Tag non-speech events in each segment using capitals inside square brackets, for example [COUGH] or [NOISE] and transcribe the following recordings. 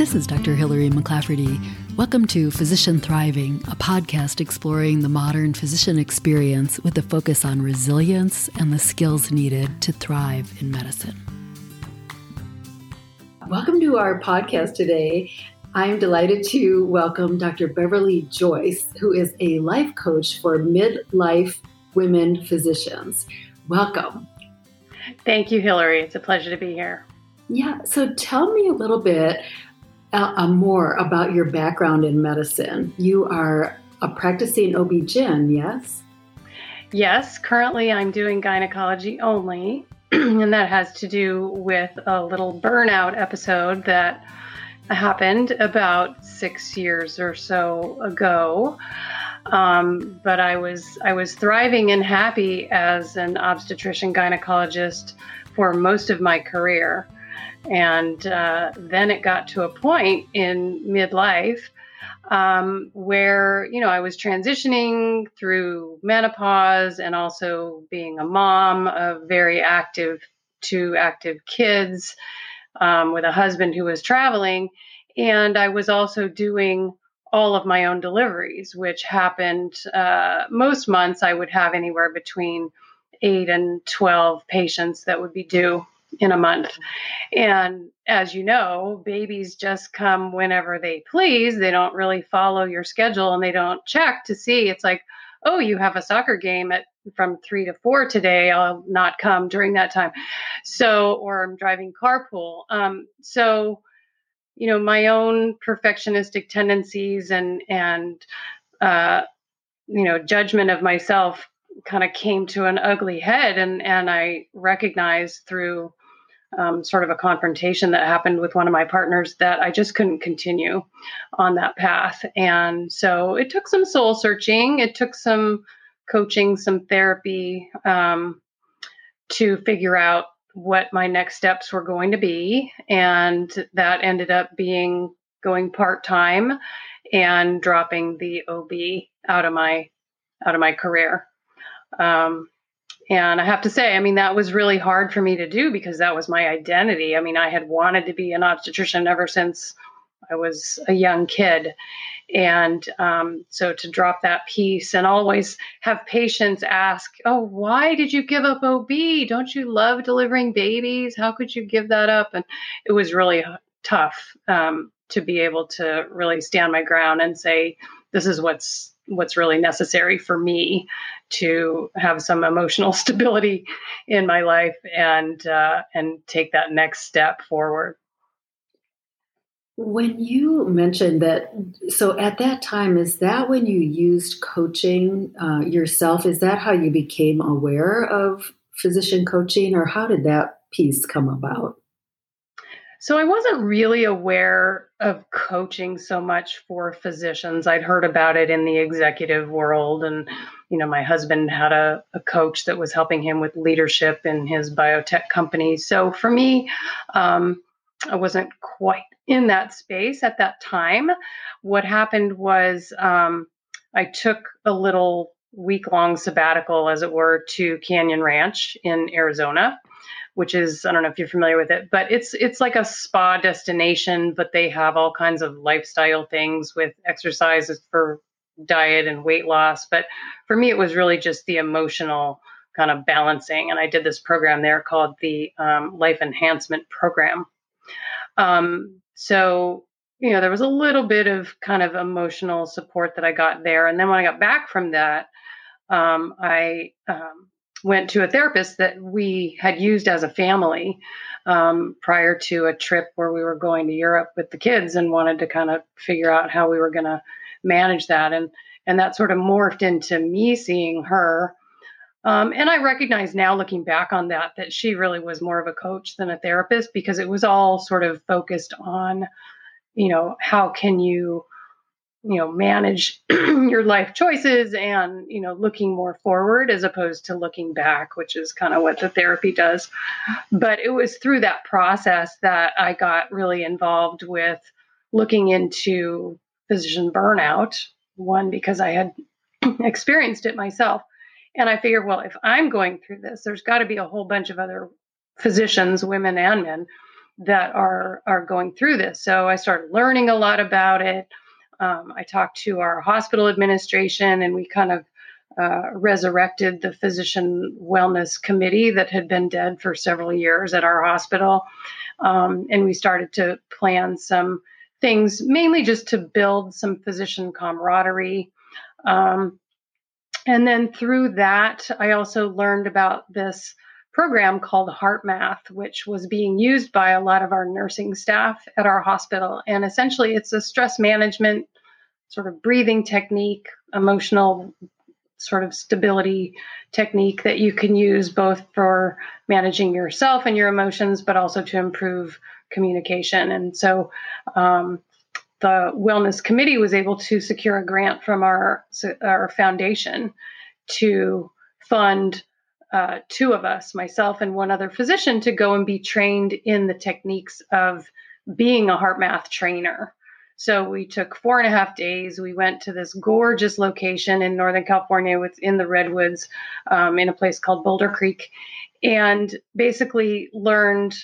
This is Dr. Hillary McClafferty. Welcome to Physician Thriving, a podcast exploring the modern physician experience with a focus on resilience and the skills needed to thrive in medicine. Welcome to our podcast today. I'm delighted to welcome Dr. Beverly Joyce, who is a life coach for midlife women physicians. Welcome. Thank you, Hillary. It's a pleasure to be here. Yeah, so tell me a little bit uh, uh, more about your background in medicine. You are a practicing OB-GYN, yes? Yes, currently I'm doing gynecology only, [CLEARS THROAT] and that has to do with a little burnout episode that happened about six years or so ago. Um, but I was I was thriving and happy as an obstetrician gynecologist for most of my career. And uh, then it got to a point in midlife um, where, you know, I was transitioning through menopause and also being a mom of very active, two active kids um, with a husband who was traveling. And I was also doing all of my own deliveries, which happened uh, most months. I would have anywhere between eight and 12 patients that would be due in a month. And as you know, babies just come whenever they please. They don't really follow your schedule and they don't check to see. It's like, oh, you have a soccer game at from three to four today. I'll not come during that time. So, or I'm driving carpool. Um, so, you know, my own perfectionistic tendencies and and uh, you know judgment of myself kind of came to an ugly head, and and I recognized through um, sort of a confrontation that happened with one of my partners that I just couldn't continue on that path. And so it took some soul searching, it took some coaching, some therapy um, to figure out what my next steps were going to be. And that ended up being going part time and dropping the OB out of my out of my career. Um, and I have to say, I mean, that was really hard for me to do because that was my identity. I mean, I had wanted to be an obstetrician ever since I was a young kid. And um, so to drop that piece and always have patients ask, Oh, why did you give up OB? Don't you love delivering babies? How could you give that up? And it was really tough um, to be able to really stand my ground and say, This is what's what's really necessary for me to have some emotional [LAUGHS] stability in my life and uh, and take that next step forward. When you mentioned that, so at that time, is that when you used coaching uh, yourself? Is that how you became aware of physician coaching, or how did that piece come about? So I wasn't really aware of coaching so much for physicians. I'd heard about it in the executive world and you know my husband had a, a coach that was helping him with leadership in his biotech company. So for me, um, I wasn't quite in that space at that time. What happened was um, I took a little week long sabbatical, as it were, to Canyon Ranch in Arizona which is I don't know if you're familiar with it, but it's it's like a spa destination, but they have all kinds of lifestyle things with exercises for diet and weight loss. But for me, it was really just the emotional kind of balancing, and I did this program there called the um, Life Enhancement Program. Um, so you know there was a little bit of kind of emotional support that I got there, and then when I got back from that, um, I um, went to a therapist that we had used as a family um, prior to a trip where we were going to Europe with the kids and wanted to kind of figure out how we were going to manage that. And and that sort of morphed into me seeing her. Um, and I recognize now, looking back on that, that she really was more of a coach than a therapist because it was all sort of focused on, you know, how can you you know manage [CLEARS THROAT] your life choices and you know looking more forward as opposed to looking back which is kind of what the therapy does but it was through that process that i got really involved with looking into physician burnout one because i had [CLEARS THROAT] experienced it myself and i figured well if i'm going through this there's got to be a whole bunch of other physicians women and men that are are going through this. So I started learning a lot about it. Um, I talked to our hospital administration, and we kind of uh, resurrected the physician wellness committee that had been dead for several years at our hospital, um, and we started to plan some things, mainly just to build some physician camaraderie. Um, and then through that, I also learned about this program called Heart Math, which was being used by a lot of our nursing staff at our hospital. And essentially, it's a stress management sort of breathing technique, emotional sort of stability technique that you can use both for managing yourself and your emotions, but also to improve communication. And so, um, the wellness committee was able to secure a grant from our our foundation to fund uh, two of us, myself and one other physician, to go and be trained in the techniques of being a heart math trainer. So we took four and a half days. We went to this gorgeous location in Northern California within the Redwoods um, in a place called Boulder Creek and basically learned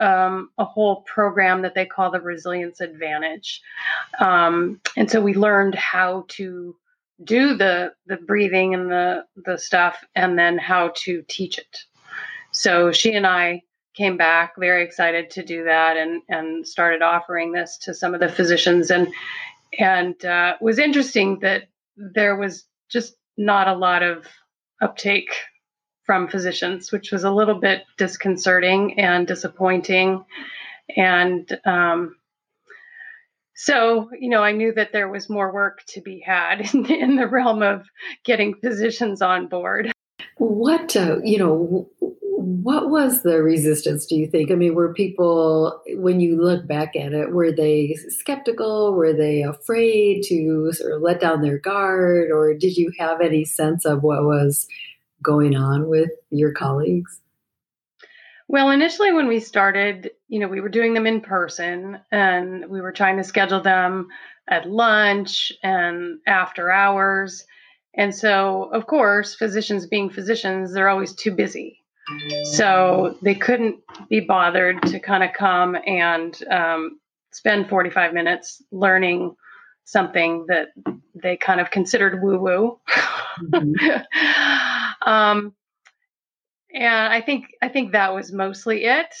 um, a whole program that they call the Resilience Advantage. Um, and so we learned how to do the the breathing and the the stuff and then how to teach it. So she and i came back very excited to do that and and started offering this to some of the physicians. And and uh, was interesting that there was just not a lot of uptake from physicians which was a little bit disconcerting and disappointing. And um, so, you know, I knew that there was more work to be had [LAUGHS] in, in the realm of getting physicians on board. What, uh, you know, what was the resistance, do you think? I mean, were people, when you look back at it, were they skeptical? Were they afraid to sort of let down their guard? Or did you have any sense of what was going on with your colleagues? Well, initially, when we started, you know, we were doing them in person and we were trying to schedule them at lunch and after hours. And so, of course, physicians being physicians, they're always too busy. So they couldn't be bothered to kind of come and um, spend 45 minutes learning something that they kind of considered woo woo. Mm-hmm. [LAUGHS] um, and I think I think that was mostly it.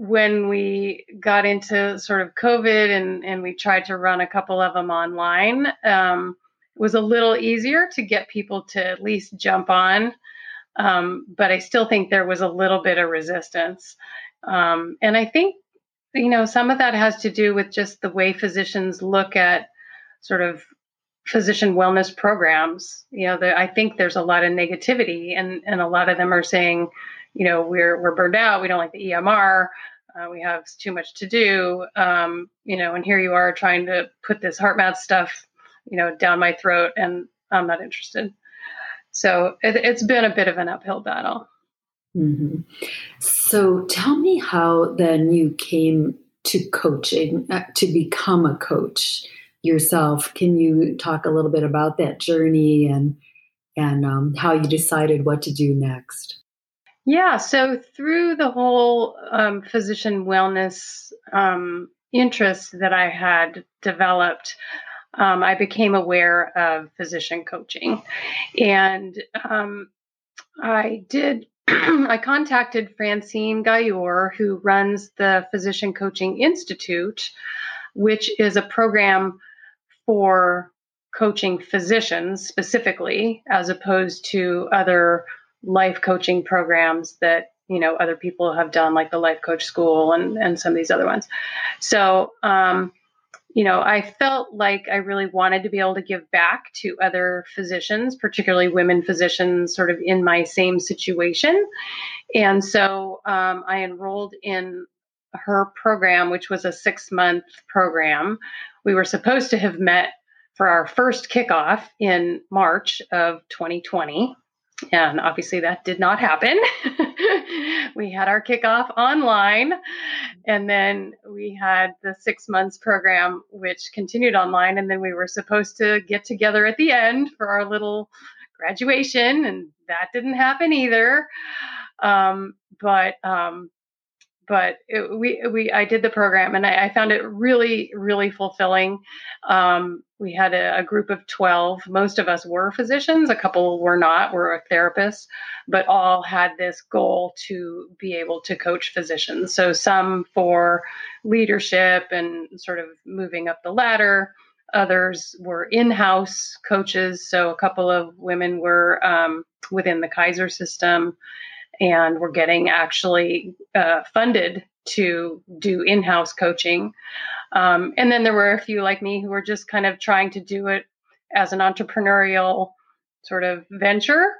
When we got into sort of COVID and and we tried to run a couple of them online, um, it was a little easier to get people to at least jump on. Um, but I still think there was a little bit of resistance, um, and I think you know some of that has to do with just the way physicians look at sort of physician wellness programs. You know, the, I think there's a lot of negativity, and and a lot of them are saying, you know, we're we're burned out. We don't like the EMR. Uh, we have too much to do. Um, you know, and here you are trying to put this heart math stuff, you know, down my throat, and I'm not interested. So it, has been a bit of an uphill battle. Mm-hmm. So tell me how then you came to coaching, uh, to become a coach yourself. Can you talk a little bit about that journey and and um, how you decided what to do next? Yeah, so through the whole um, physician wellness um, interest that I had developed, um, I became aware of physician coaching, and um, I did. [CLEARS THROAT] I contacted Francine Gaillour, who runs the Physician Coaching Institute, which is a program for coaching physicians specifically, as opposed to other life coaching programs that you know other people have done, like the Life Coach School and and some of these other ones. So. Um, you know, I felt like I really wanted to be able to give back to other physicians, particularly women physicians, sort of in my same situation. And so um, I enrolled in her program, which was a six month program. We were supposed to have met for our first kickoff in March of 2020. And obviously, that did not happen. [LAUGHS] we had our kickoff online, and then we had the six months program, which continued online. And then we were supposed to get together at the end for our little graduation, and that didn't happen either. Um, but um, but it, we we I did the program and I, I found it really really fulfilling. Um, we had a, a, group of twelve. Most of us were physicians. A couple were not. Were therapists, but all had this goal to be able to coach physicians. So some for leadership and sort of moving up the ladder. Others were in-house coaches. So a couple of women were um, within the Kaiser system and we're getting actually uh, funded to do in-house coaching. Um, and then there were a few like me who were just kind of trying to do it as an entrepreneurial sort of venture.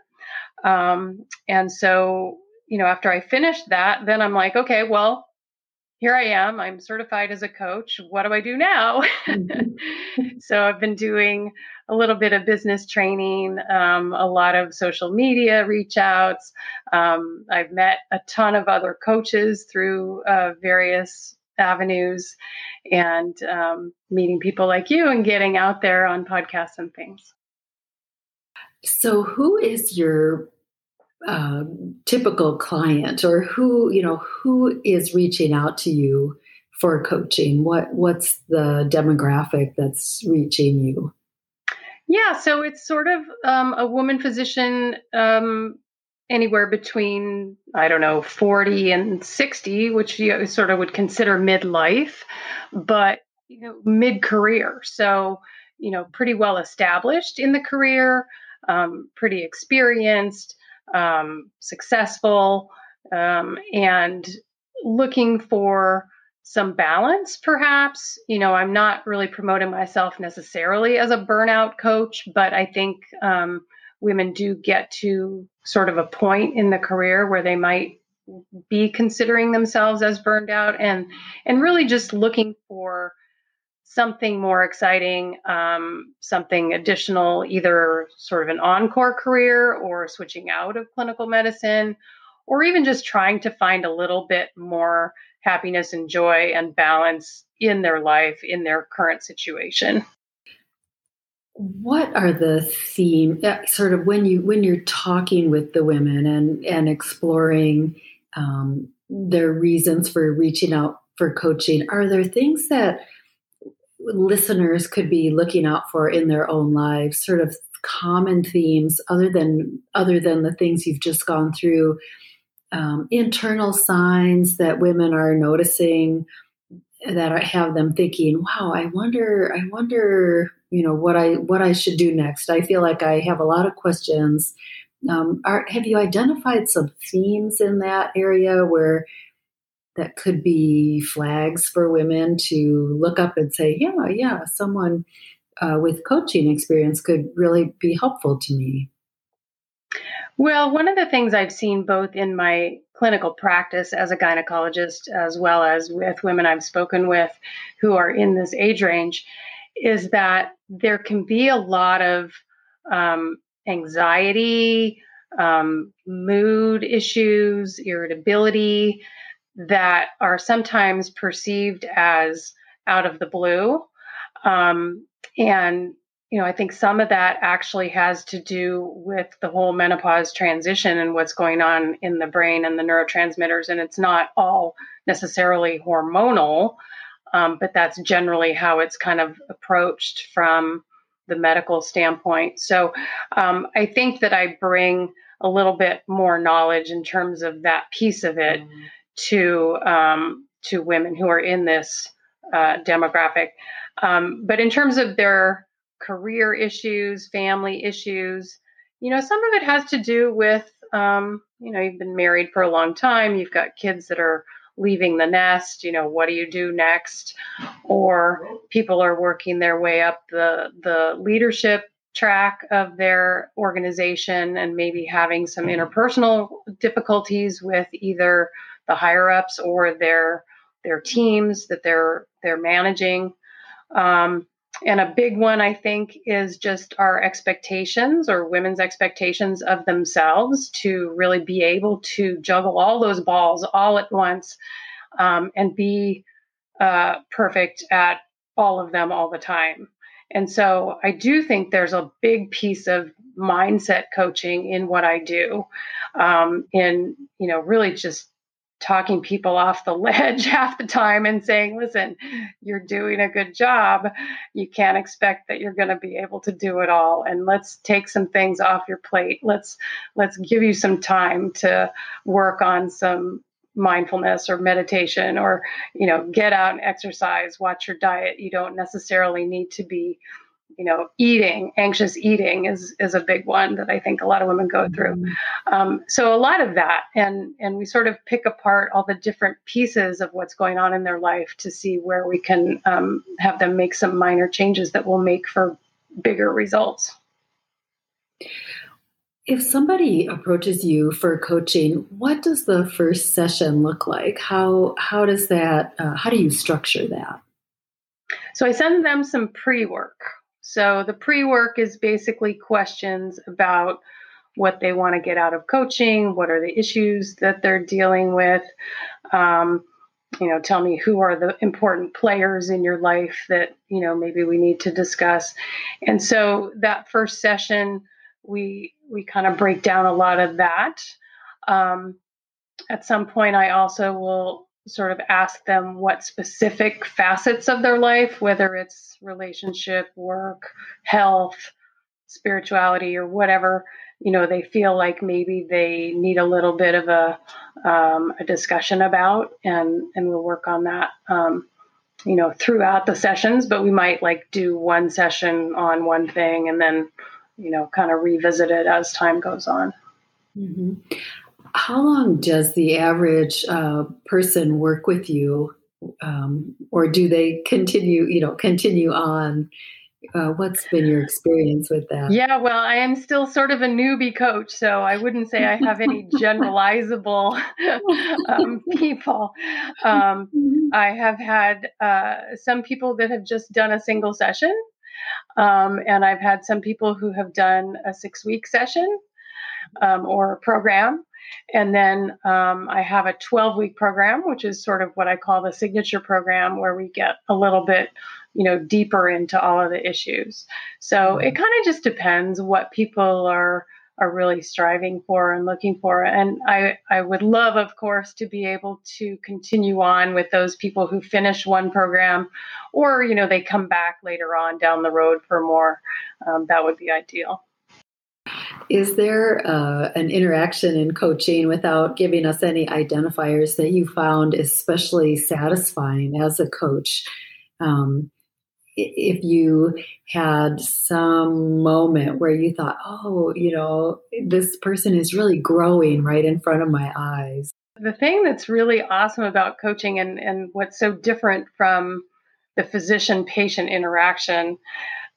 Um, and so you know after i finished that then i'm like okay well here I am. I'm certified as a coach. What do I do now? Mm-hmm. [LAUGHS] so I've been doing a little bit of business training, um, a lot of social media reach outs. Um, I've met a ton of other coaches through uh, various avenues and um, meeting people like you and getting out there on podcasts and things. So, who is your uh, typical client or who you know who is reaching out to you for coaching? What what's the demographic that's reaching you? Yeah so it's sort of um, a woman physician um, anywhere between i don't know 40 and 60 which you sort of would consider midlife but you know mid-career. So you know pretty well established in the career um, pretty experienced um, successful, um, and looking for some balance, perhaps. You know, I'm not really promoting myself necessarily as a burnout coach, but I think um, women do get to sort of a point in the career where they might be considering themselves as burned out and and really just looking for something more exciting, um, something additional, either sort of an encore career or switching out of clinical medicine, or even just trying to find a little bit more happiness and joy and balance in their life, in their current situation. What are the theme uh, sort of when you when you're talking with the women and and exploring um, their reasons for reaching out for coaching? Are there things that listeners could be looking out for in their own lives sort of common themes other than other than the things you've just gone through. Um, internal signs that women are noticing that have them thinking wow i wonder i wonder you know what i what i should do next. I feel like i have a lot of questions. Um, are, have you identified some themes in that area where that could be flags for women to look up and say, yeah, yeah, someone uh, with coaching experience could really be helpful to me? Well, one of the things I've seen both in my clinical practice as a gynecologist as well as with women I've spoken with who are in this age range is that there can be a lot of um, anxiety, um, mood issues, irritability that are sometimes perceived as out of the blue. Um, and, you know, I think some of that actually has to do with the whole menopause transition and what's going on in the brain and the neurotransmitters. And it's not all necessarily hormonal, um, but that's generally how it's kind of approached from the medical standpoint. So um, I think that I bring a little bit more knowledge in terms of that piece of it. Mm-hmm to um, to women who are in this uh, demographic. Um, but in terms of their career issues, family issues, you know, some of it has to do with um, you know you've been married for a long time, you've got kids that are leaving the nest you know what do you do next or people are working their way up the the leadership track of their organization and maybe having some interpersonal difficulties with either the higher ups or their their teams that they're they're managing. Um, and a big one, I think, is just our expectations or women's expectations of themselves to really be able to juggle all those balls all at once um, and be uh, perfect at all of them all the time. And so I do think there's a big piece of mindset coaching in what I do, um, in you know really just talking people off the [LAUGHS] ledge half the time and saying, listen, you're doing a good job. You can't expect that you're going to be able to do it all. And let's take some things off your plate. Let's let's give you some time to work on some mindfulness or meditation or you know get out and exercise watch your diet you don't necessarily need to be you know, eating, anxious eating is is a big one that I think a lot of women go through. Mm-hmm. Um, so a lot of that, and and we sort of pick apart all the different pieces of what's going on in their life to see where we can um, have them make some minor changes that will make for bigger results. If somebody approaches you for coaching, what does the first session look like? How how does that? Uh, how do you structure that? So I send them some pre work so the pre work is basically questions about what they want to get out of coaching, what are the issues that they're dealing with. Um, you know, tell me who are the important players in your life that, you know, maybe we need to discuss. And so that first session, we we kind of break down a lot of that. Um, at some point, I also will sort of ask them what specific facets of their life, whether it's relationship, work, health, spirituality, or whatever, you know, they feel like maybe they need a little bit of a, um, a discussion about, and and we'll work on that. Um, you know, throughout the sessions, but we might like do one session on one thing and then, you know, kind of revisit it as time goes on. Mm-hmm. How long does the average uh, person work with you, um, or do they continue? You know, continue on. Uh, what's been your experience with that? Yeah, well, I am still sort of a newbie coach, so I wouldn't say I have any generalizable [LAUGHS] um, people. Um, mm-hmm. I have had uh, some people that have just done a single session, um, and I've had some people who have done a six week session um, or a program. And then um, I have a 12 week program, which is sort of what I call the signature program, where we get a little bit, you know, deeper into all of the issues. So mm-hmm. it kind of just depends what people are are really striving for and looking for. And I, I would love, of course, to be able to continue on with those people who finish one program or, you know, they come back later on down the road for more. Um, that would be ideal. Is there uh, an interaction in coaching without giving us any identifiers that you found especially satisfying as a coach? Um, if you had some moment where you thought, oh, you know, this person is really growing right in front of my eyes. The thing that's really awesome about coaching and, and what's so different from the physician patient interaction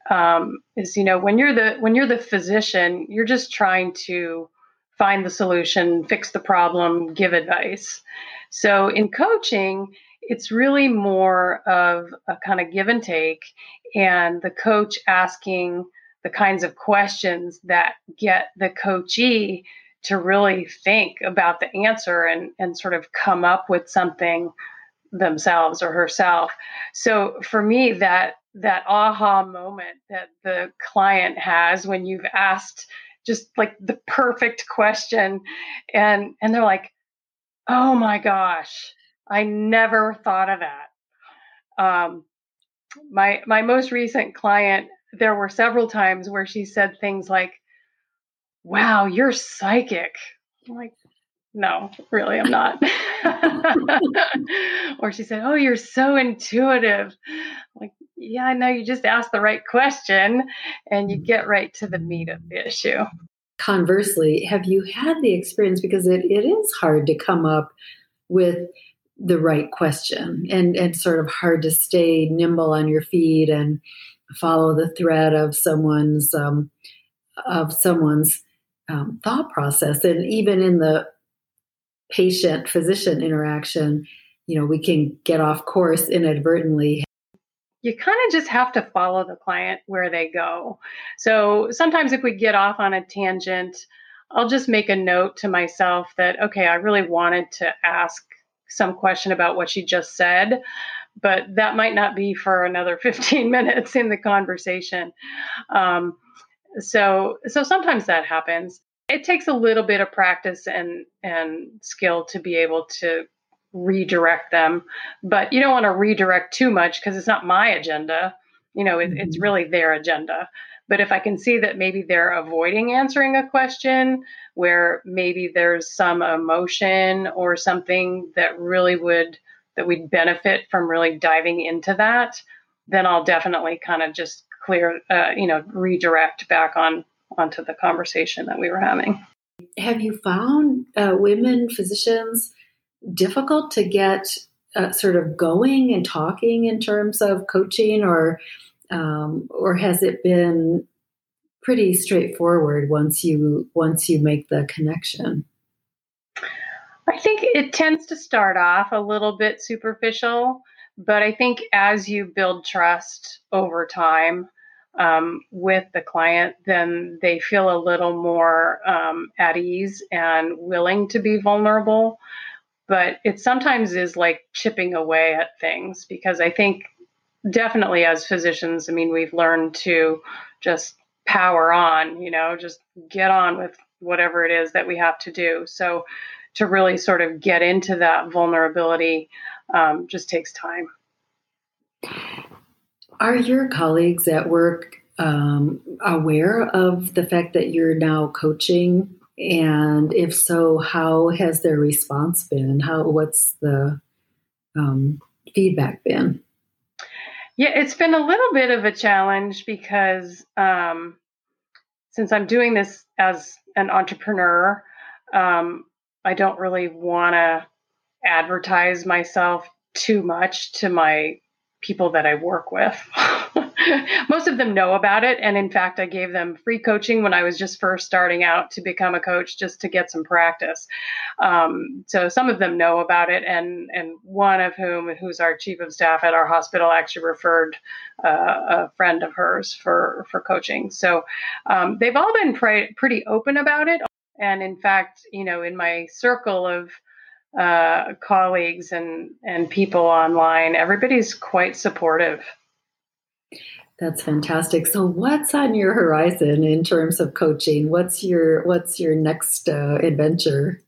um, is you know when you're the when you're the physician you're just trying to find the solution fix the problem give advice so in coaching it's really more of a kind of give and take and the coach asking the kinds of questions that get the coachee to really think about the answer and, and sort of come up with something themselves or herself. So for me, that that aha moment that the client has when you've asked just like the perfect question and and they're like oh my gosh i never thought of that um my my most recent client there were several times where she said things like wow you're psychic I'm like no, really, I'm not. [LAUGHS] or she said, Oh, you're so intuitive. like, yeah, I know you just asked the right question and you get right to the meat of the issue. Conversely, have you had the experience because it, it is hard to come up with the right question and, and sort of hard to stay nimble on your feet and follow the thread of someone's um, of someone's um, thought process and even in the patient physician interaction, you know, we can get off course inadvertently. You kind of just have to follow the client where they go. So sometimes if we get off on a tangent, I'll just make a note to myself that, okay, I really wanted to ask some question about what she just said, but that might not be for another [LAUGHS] 15 minutes in the conversation. Um, so, so sometimes that happens it takes a little bit of practice and and skill to be able to redirect them. But you don't want to redirect too much because it's not my agenda. You know, it, mm-hmm. it's really their agenda. But if I can see that maybe they're avoiding answering a question, where maybe there's some emotion or something that really would that we'd benefit from really diving into that, then I'll definitely kind of just clear, uh, you know, redirect back on onto the conversation that we were having. Have you found uh, women physicians difficult to get uh, sort of going and talking in terms of coaching, or um, or has it been pretty straightforward once you once you make the connection? I think it tends to start off a little bit superficial, but I think as you build trust over time, um, with the client, then they feel a little more um, at ease and willing to be vulnerable. But it sometimes is like chipping away at things because I think definitely as physicians, I mean, we've learned to just power on, you know, just get on with whatever it is that we have to do. So to really sort of get into that vulnerability um, just takes time. Are your colleagues at work um, aware of the fact that you're now coaching? And if so, how has their response been? How what's the um, feedback been? Yeah, it's been a little bit of a challenge because um, since I'm doing this as an entrepreneur, um, I don't really want to advertise myself too much to my people that I work with. [LAUGHS] [LAUGHS] Most of them know about it. And in fact, I gave them free coaching when I was just first starting out to become a coach just to get some practice. Um, so some of them know about it. And, and one of whom, who's our chief of staff at our hospital, actually referred uh, a friend of hers for, for coaching. So um, they've all been pre- pretty open about it. And in fact, you know, in my circle of uh, colleagues and and people online. Everybody's quite supportive. That's fantastic. So, what's on your horizon in terms of coaching? What's your what's your next uh, adventure?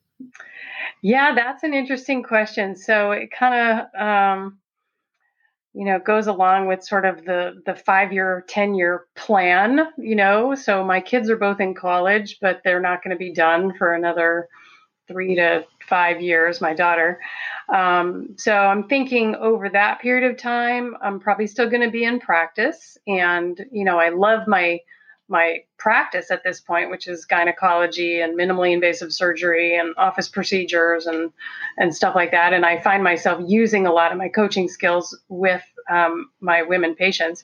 Yeah, that's an interesting question. So it kind of um, you know goes along with sort of the the five year, ten year plan. You know, so my kids are both in college, but they're not going to be done for another three to five years, my daughter. Um, so I'm thinking over that period of time, I'm probably still going to be in practice. And, you know, I love my my practice at this point, which is gynecology and minimally invasive surgery and office procedures and and stuff like that. And I find myself using a lot of my coaching skills with um, my women patients.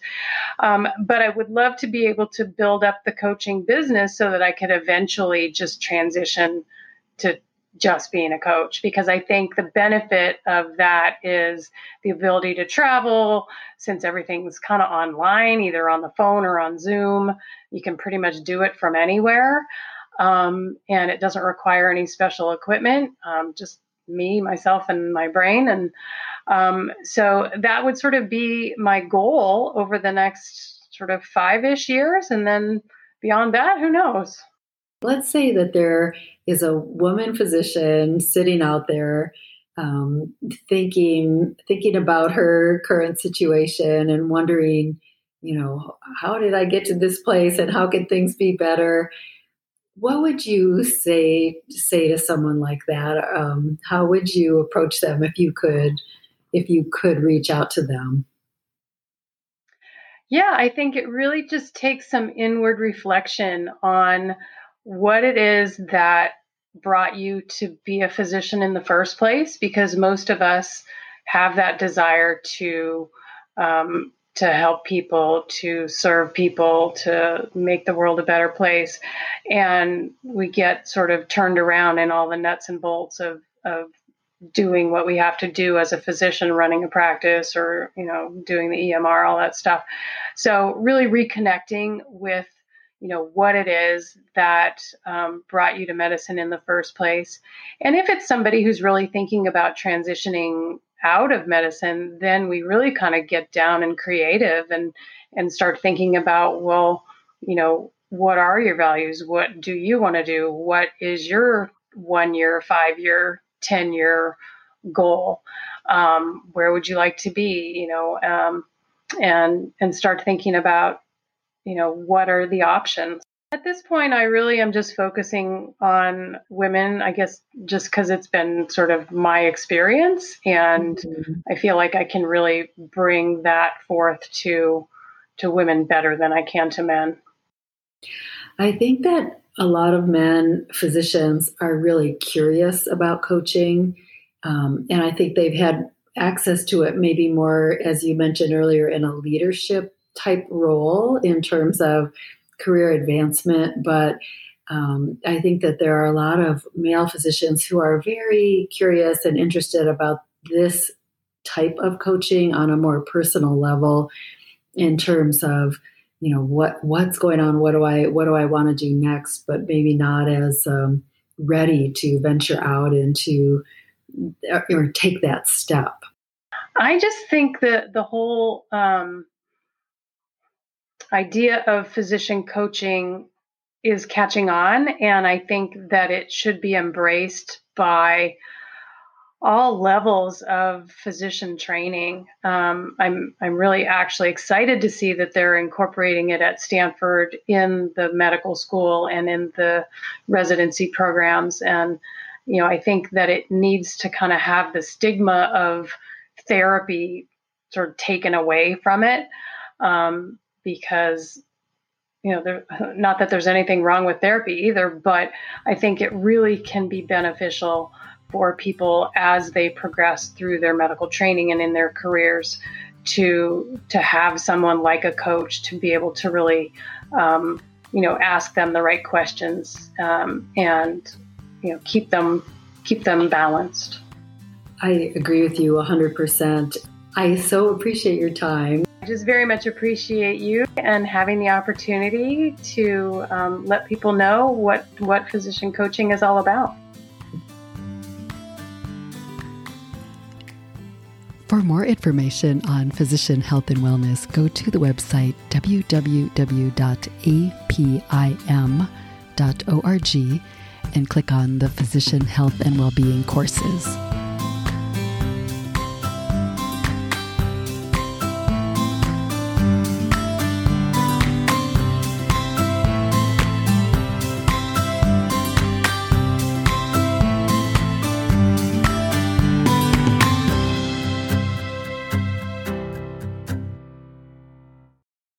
Um, but I would love to be able to build up the coaching business so that I could eventually just transition to just being a coach because I think the benefit of that is the ability to travel since everything's kind of online, either on the phone or on Zoom. You can pretty much do it from anywhere. Um, and it doesn't require any special equipment, um, just me, myself, and my brain. And um, so that would sort of be my goal over the next sort of five ish years. And then beyond that, who knows? Let's say that there is a woman physician sitting out there um, thinking thinking about her current situation and wondering, you know, how did I get to this place and how can things be better? What would you say say to someone like that? Um, how would you approach them if you could if you could reach out to them? Yeah, I think it really just takes some inward reflection on what it is that brought you to be a physician in the first place? Because most of us have that desire to um, to help people to serve people to make the world a better place. And we get sort of turned around in all the nuts and bolts of of doing what we have to do as a physician running a practice or you know doing the EMR all that stuff. So really reconnecting with you know what it is that um, brought you to medicine in the first place and if it's somebody who's really thinking about transitioning out of medicine then we really kind of get down and creative and and start thinking about well you know what are your values what do you want to do what is your one year five year ten year goal? Um, where would you like to be? You know, um, and and start thinking about, you know, what are the options. At this point, I really am just focusing on women, I guess, just because it's been sort of my experience. And mm-hmm. I feel like I can really bring that forth to, to women better than I can to men. I think that a lot of men physicians are really curious about coaching. Um, and I think they've had access to it maybe more, as you mentioned earlier, in a leadership type role in terms of career advancement, but um, I think that there are a lot of male physicians who are very curious and interested about this type of coaching on a more personal level in terms of you know what what's going on what do i what do i want to do next but maybe not as um, ready to venture out into or, take that step. I just think that the whole um, idea of physician coaching is catching on, and I think that it should be embraced by all levels of physician training. Um, I'm I'm really actually excited to see that they're incorporating it at Stanford in the medical school and in the residency programs. And you know, I think that it needs to kind of have the stigma of therapy sort of taken away from it. Um, because you know there, [LAUGHS] not that there's anything wrong with therapy either but i think it really can be beneficial for people as they progress through their medical training and in their careers to to have someone like a coach to be able to really um, you know ask them the right questions um, and you know keep them keep them balanced. I agree with you 100% i so appreciate your time I just very much appreciate you and having the opportunity to um, let people know what, what physician coaching is all about. For more information on physician health and wellness, go to the website www.apim.org and click on the Physician Health and Wellbeing courses.